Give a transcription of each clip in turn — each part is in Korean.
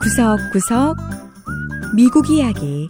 구석구석 미국 이야기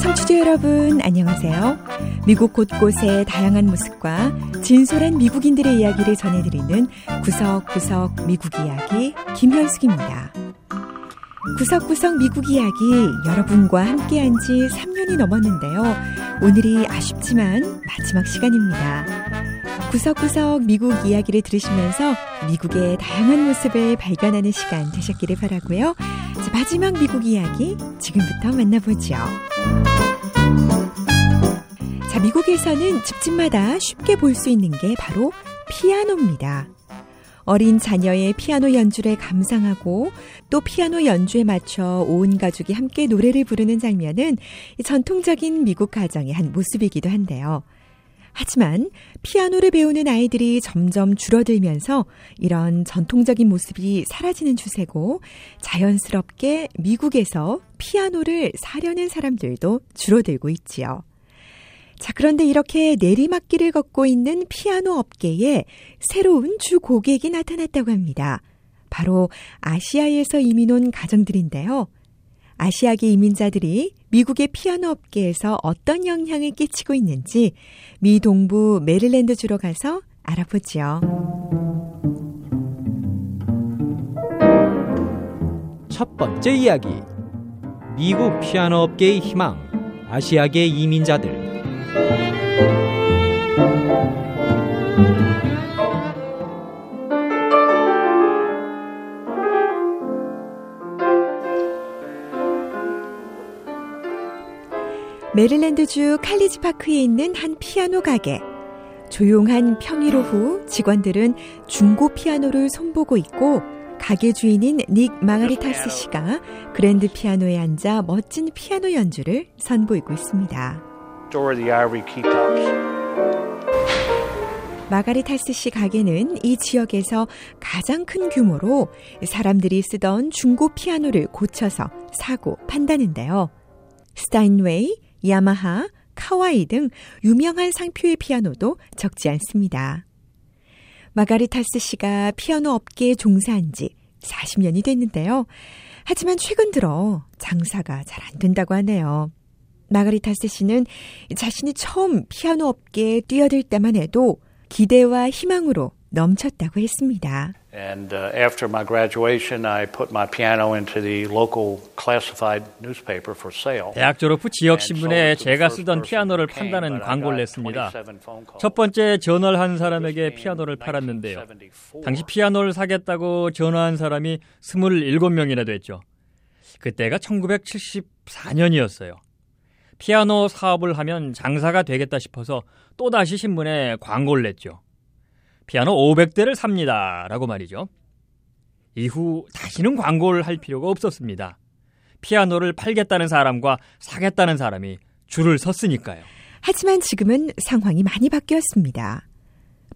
청취자 여러분 안녕하세요. 미국 곳곳의 다양한 모습과 진솔한 미국인들의 이야기를 전해드리는 구석구석 미국 이야기 김현숙입니다. 구석구석 미국 이야기 여러분과 함께한 지 3년이 넘었는데요. 오늘이 아쉽지만 마지막 시간입니다. 구석구석 미국 이야기를 들으시면서 미국의 다양한 모습을 발견하는 시간 되셨기를 바라고요. 자, 마지막 미국 이야기 지금부터 만나보죠. 자, 미국에서는 집집마다 쉽게 볼 수 있는 게 바로 피아노입니다. 어린 자녀의 피아노 연주를 감상하고 또 피아노 연주에 맞춰 온 가족이 함께 노래를 부르는 장면은 전통적인 미국 가정의 한 모습이기도 한데요. 하지만 피아노를 배우는 아이들이 점점 줄어들면서 이런 전통적인 모습이 사라지는 추세고 자연스럽게 미국에서 피아노를 사려는 사람들도 줄어들고 있지요. 자, 그런데 이렇게 내리막길을 걷고 있는 피아노 업계에 새로운 주 고객이 나타났다고 합니다. 바로 아시아에서 이민 온 가정들인데요. 아시아계 이민자들이 미국의 피아노 업계에서 어떤 영향을 끼치고 있는지 미 동부 메릴랜드 주로 가서 알아보죠. 첫 번째 이야기. 미국 피아노 업계의 희망. 아시아계 이민자들. 메릴랜드주 칼리지 파크에 있는 한 피아노 가게. 조용한 평일 오후 직원들은 중고 피아노를 손보고 있고 가게 주인인 닉 마가리타스 씨가 그랜드 피아노에 앉아 멋진 피아노 연주를 선보이고 있습니다. 마가리타스 씨 가게는 이 지역에서 가장 큰 규모로 사람들이 쓰던 중고 피아노를 고쳐서 사고 판다는데요. 스타인웨이, 야마하, 카와이 등 유명한 상표의 피아노도 적지 않습니다. 마가리타스 씨가 피아노 업계에 종사한 지 40년이 됐는데요. 하지만 최근 들어 장사가 잘 안 된다고 하네요. 마가리타스 씨는 자신이 처음 피아노 업계에 뛰어들 때만 해도 기대와 희망으로 넘쳤다고 했습니다. And uh, after my graduation, I put my piano into the local classified newspaper for sale. 대학 졸업 후 지역 신문에 제가 쓰던 피아노를 판다는 광고를 냈습니다. 첫 번째 전화를 한 사람에게 피아노를 팔았는데요. 당시 피아노를 사겠다고 전화한 사람이 27명이나 됐죠. 그때가 1974년이었어요. 피아노 사업을 하면 장사가 되겠다 싶어서 또다시 신문에 광고를 냈죠. 피아노 500대를 삽니다. 라고 말이죠. 이후 다시는 광고를 할 필요가 없었습니다. 피아노를 팔겠다는 사람과 사겠다는 사람이 줄을 섰으니까요. 하지만 지금은 상황이 많이 바뀌었습니다.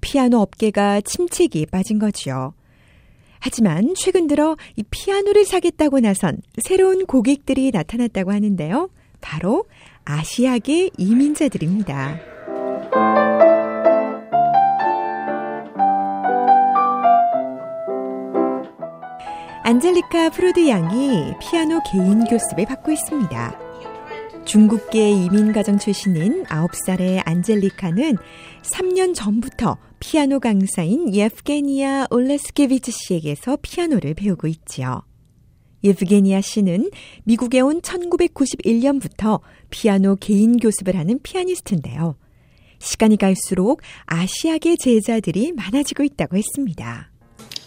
피아노 업계가 침체기에 빠진 거지요. 하지만 최근 들어 이 피아노를 사겠다고 나선 새로운 고객들이 나타났다고 하는데요. 바로 아시아계 이민자들입니다. 안젤리카 프로드 양이 피아노 개인 교습을 받고 있습니다. 중국계 이민 가정 출신인 9살의 안젤리카는 3년 전부터 피아노 강사인 예프게니아 올레스케비츠 씨에게서 피아노를 배우고 있지요. 예프게니아 씨는 미국에 온 1991년부터 피아노 개인 교습을 하는 피아니스트인데요. 시간이 갈수록 아시아계 제자들이 많아지고 있다고 했습니다.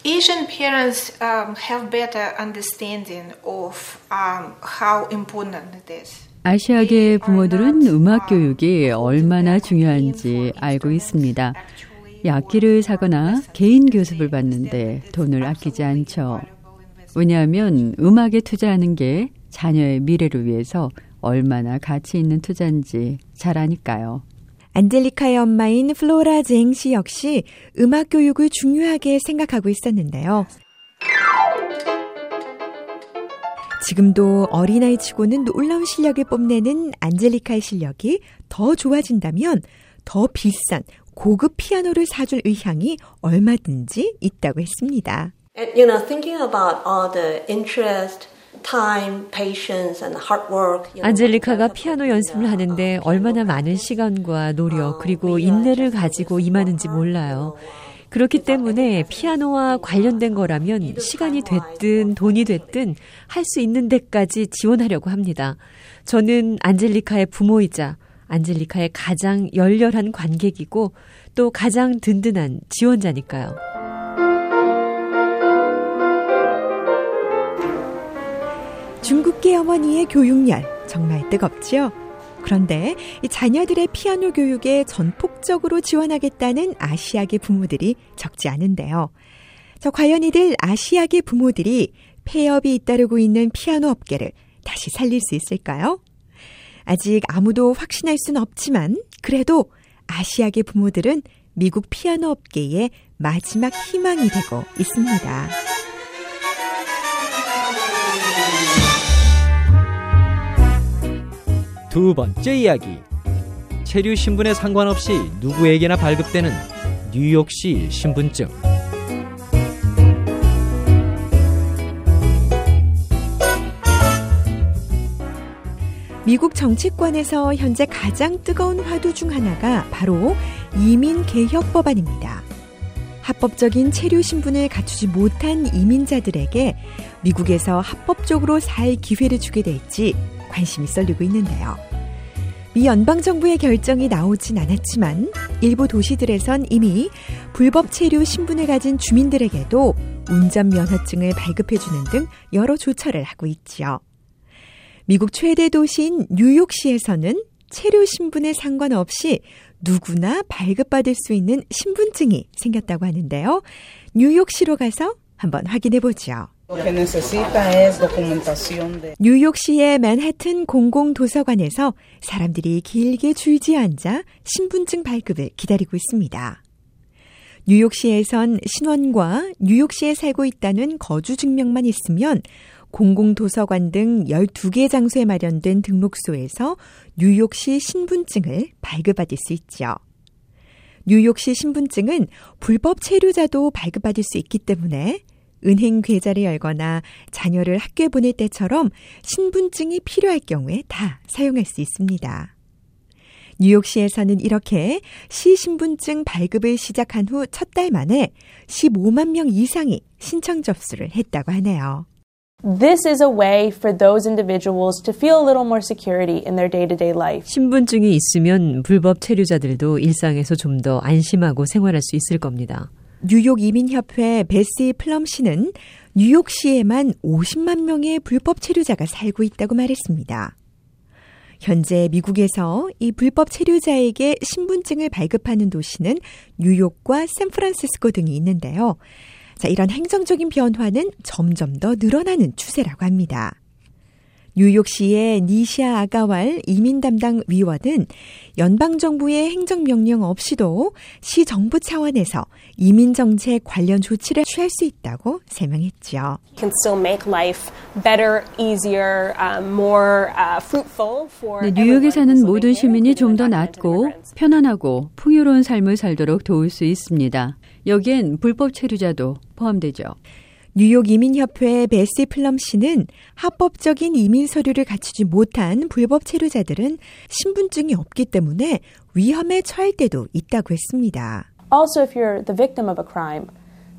Asian parents um, have better understanding of um, how important it is. 아시아계 부모들은 음악 교육이 얼마나 중요한지 알고 있습니다. 악기를 사거나 개인 교습을 받는데 돈을 아끼지 않죠. 왜냐하면 음악에 투자하는 게 자녀의 미래를 위해서 얼마나 가치 있는 투자인지 잘 아니까요. 안젤리카의 엄마인 플로라 쟁 씨 역시 음악 교육을 중요하게 생각하고 있었는데요. 지금도 어린아이 치고는 놀라운 실력을 뽐내는 안젤리카의 실력이 더 좋아진다면 더 비싼 고급 피아노를 사줄 의향이 얼마든지 있다고 했습니다. You know, thinking about all the interest, time, patience, and hard work. you know, 안젤리카가 피아노 연습을 하는데 얼마나 많은 시간과 노력 그리고 인내를 가지고 임하는지 몰라요. 그렇기 때문에 피아노와 관련된 거라면 시간이 됐든 돈이 됐든 할 수 있는 데까지 지원하려고 합니다. 저는 안젤리카의 부모이자 안젤리카의 가장 열렬한 관객이고 또 가장 든든한 지원자니까요. 중국계 어머니의 교육열 정말 뜨겁지요? 그런데 이 자녀들의 피아노 교육에 전폭적으로 지원하겠다는 아시아계 부모들이 적지 않은데요. 저 과연 이들 아시아계 부모들이 폐업이 잇따르고 있는 피아노 업계를 다시 살릴 수 있을까요? 아직 아무도 확신할 수는 없지만 그래도 아시아계 부모들은 미국 피아노 업계의 마지막 희망이 되고 있습니다. 두 번째 이야기. 체류 신분에 상관없이 누구에게나 발급되는 뉴욕시 신분증. 미국 정치권에서 현재 가장 뜨거운 화두 중 하나가 바로 이민 개혁 법안입니다. 합법적인 체류 신분을 갖추지 못한 이민자들에게 미국에서 합법적으로 살 기회를 주게 될지 관심이 쏠리고 있는데요. 미 연방정부의 결정이 나오진 않았지만 일부 도시들에선 이미 불법 체류 신분을 가진 주민들에게도 운전면허증을 발급해주는 등 여러 조처를 하고 있지요. 미국 최대 도시인 뉴욕시에서는 체류 신분에 상관없이 누구나 발급받을 수 있는 신분증이 생겼다고 하는데요. 뉴욕시로 가서 한번 확인해 보죠. 뉴욕시의 맨해튼 공공도서관에서 사람들이 길게 줄지어 앉아 신분증 발급을 기다리고 있습니다. 뉴욕시에선 신원과 뉴욕시에 살고 있다는 거주 증명만 있으면 공공도서관 등 12개 장소에 마련된 등록소에서 뉴욕시 신분증을 발급받을 수 있죠. 뉴욕시 신분증은 불법 체류자도 발급받을 수 있기 때문에 은행 계좌를 열거나 자녀를 학교에 보낼 때처럼 신분증이 필요할 경우에 다 사용할 수 있습니다. 뉴욕시에서는 이렇게 시신분증 발급을 시작한 후 첫 달 만에 15만 명 이상이 신청 접수를 했다고 하네요. This is a way for those individuals to feel a little more security in their day-to-day life. 신분증이 있으면 불법 체류자들도 일상에서 좀 더 안심하고 생활할 수 있을 겁니다. 뉴욕 이민협회 베시 플럼 씨는 뉴욕시에만 50만 명의 불법 체류자가 살고 있다고 말했습니다. 현재 미국에서 이 불법 체류자에게 신분증을 발급하는 도시는 뉴욕과 샌프란시스코 등이 있는데요. 자, 이런 행정적인 변화는 점점 더 늘어나는 추세라고 합니다. 뉴욕시의 니시아 아가왈 이민 담당 위원은 연방 정부의 행정 명령 없이도 시 정부 차원에서 이민 정책 관련 조치를 취할 수 있다고 설명했죠. Can still make life better, easier, more uh, fruitful for 네, 뉴욕에 사는 모든 시민이 좀 더 낫고 편안하고 풍요로운 삶을 살도록 도울 수 있습니다. 여기엔 불법 체류자도 포함되죠. 뉴욕 이민협회 베시 플럼 씨는 합법적인 이민 서류를 갖추지 못한 불법 체류자들은 신분증이 없기 때문에 위험에 처할 때도 있다고 했습니다. Also, if you're the victim of a crime,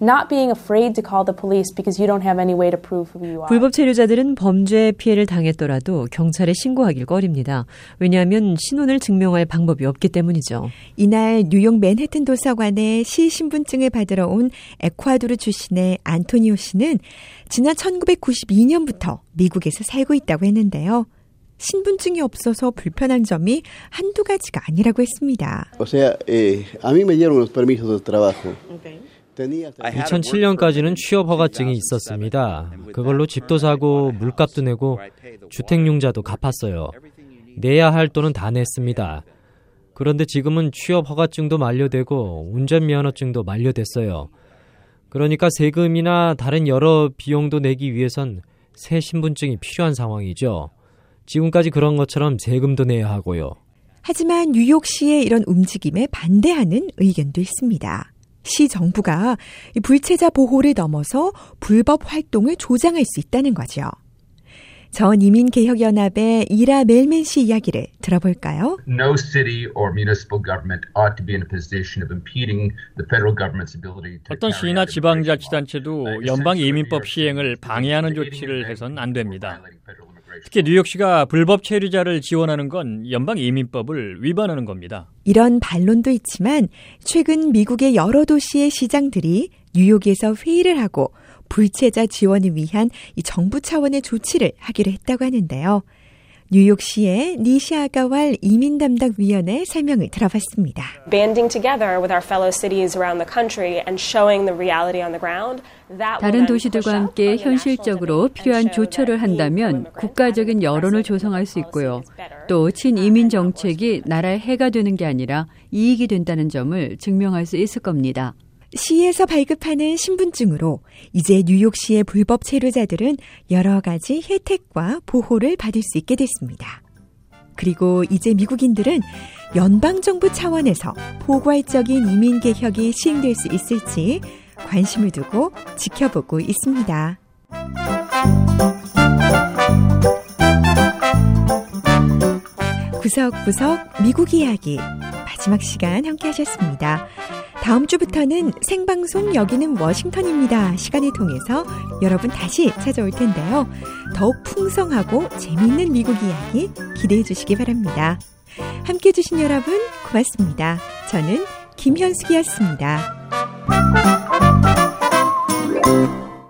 not being afraid to call the police because you don't have any way to prove who you are. 불법 체류자들은 범죄 피해를 당했더라도 경찰에 신고하길 꺼립니다. 왜냐하면 신원을 증명할 방법이 없기 때문이죠. 이날 뉴욕 맨해튼 도서관에 시 신분증을 받으러 온 에콰도르 출신의 안토니오 씨는 지난 1992년부터 미국에서 살고 있다고 했는데요. 신분증이 없어서 불편한 점이 한두 가지가 아니라고 했습니다. O sea, eh, a mí me dieron los permisos de trabajo. Tenía 2007년까지는 취업 허가증이 있었습니다. 그걸로 집도 사고 물값도 내고 주택융자도 갚았어요. 내야 할 돈은 다 냈습니다. 그런데 지금은 취업 허가증도 만료되고 운전면허증도 만료됐어요. 그러니까 세금이나 다른 여러 비용도 내기 위해선 새 신분증이 필요한 상황이죠. 지금까지 그런 것처럼 세금도 내야 하고요. 하지만 뉴욕시의 이런 움직임에 반대하는 의견도 있습니다. 시 정부가 불체자 보호를 넘어서 불법 활동을 조장할 수 있다는 거죠. 전 이민개혁연합의 이라 멜맨 씨 이야기를 들어볼까요? No city or municipal government ought to be in a position of impeding the federal government's ability to 어떤 시나 지방자치단체도 연방 이민법 시행을 방해하는 조치를 해선 안 됩니다. 특히 뉴욕시가 불법 체류자를 지원하는 건 연방 이민법을 위반하는 겁니다. 이런 반론도 있지만 최근 미국의 여러 도시의 시장들이 뉴욕에서 회의를 하고 불체자 지원을 위한 이 정부 차원의 조치를 하기로 했다고 하는데요. 뉴욕시의 니시아가왈 이민 담당 위원의 설명을 들어봤습니다. Banding together with our fellow cities around the country and showing the reality on the ground. 다른 도시들과 함께 현실적으로 필요한 조처를 한다면 국가적인 여론을 조성할 수 있고요. 또 친이민 정책이 나라에 해가 되는 게 아니라 이익이 된다는 점을 증명할 수 있을 겁니다. 시에서 발급하는 신분증으로 이제 뉴욕시의 불법 체류자들은 여러 가지 혜택과 보호를 받을 수 있게 됐습니다. 그리고 이제 미국인들은 연방정부 차원에서 포괄적인 이민 개혁이 시행될 수 있을지 관심을 두고 지켜보고 있습니다. 구석구석 미국 이야기 마지막 시간 함께 하셨습니다. 다음 주부터는 생방송 여기는 워싱턴입니다. 시간을 통해서 여러분 다시 찾아올 텐데요. 더욱 풍성하고 재미있는 미국 이야기 기대해 주시기 바랍니다. 함께 해주신 여러분 고맙습니다. 저는 김현숙이었습니다.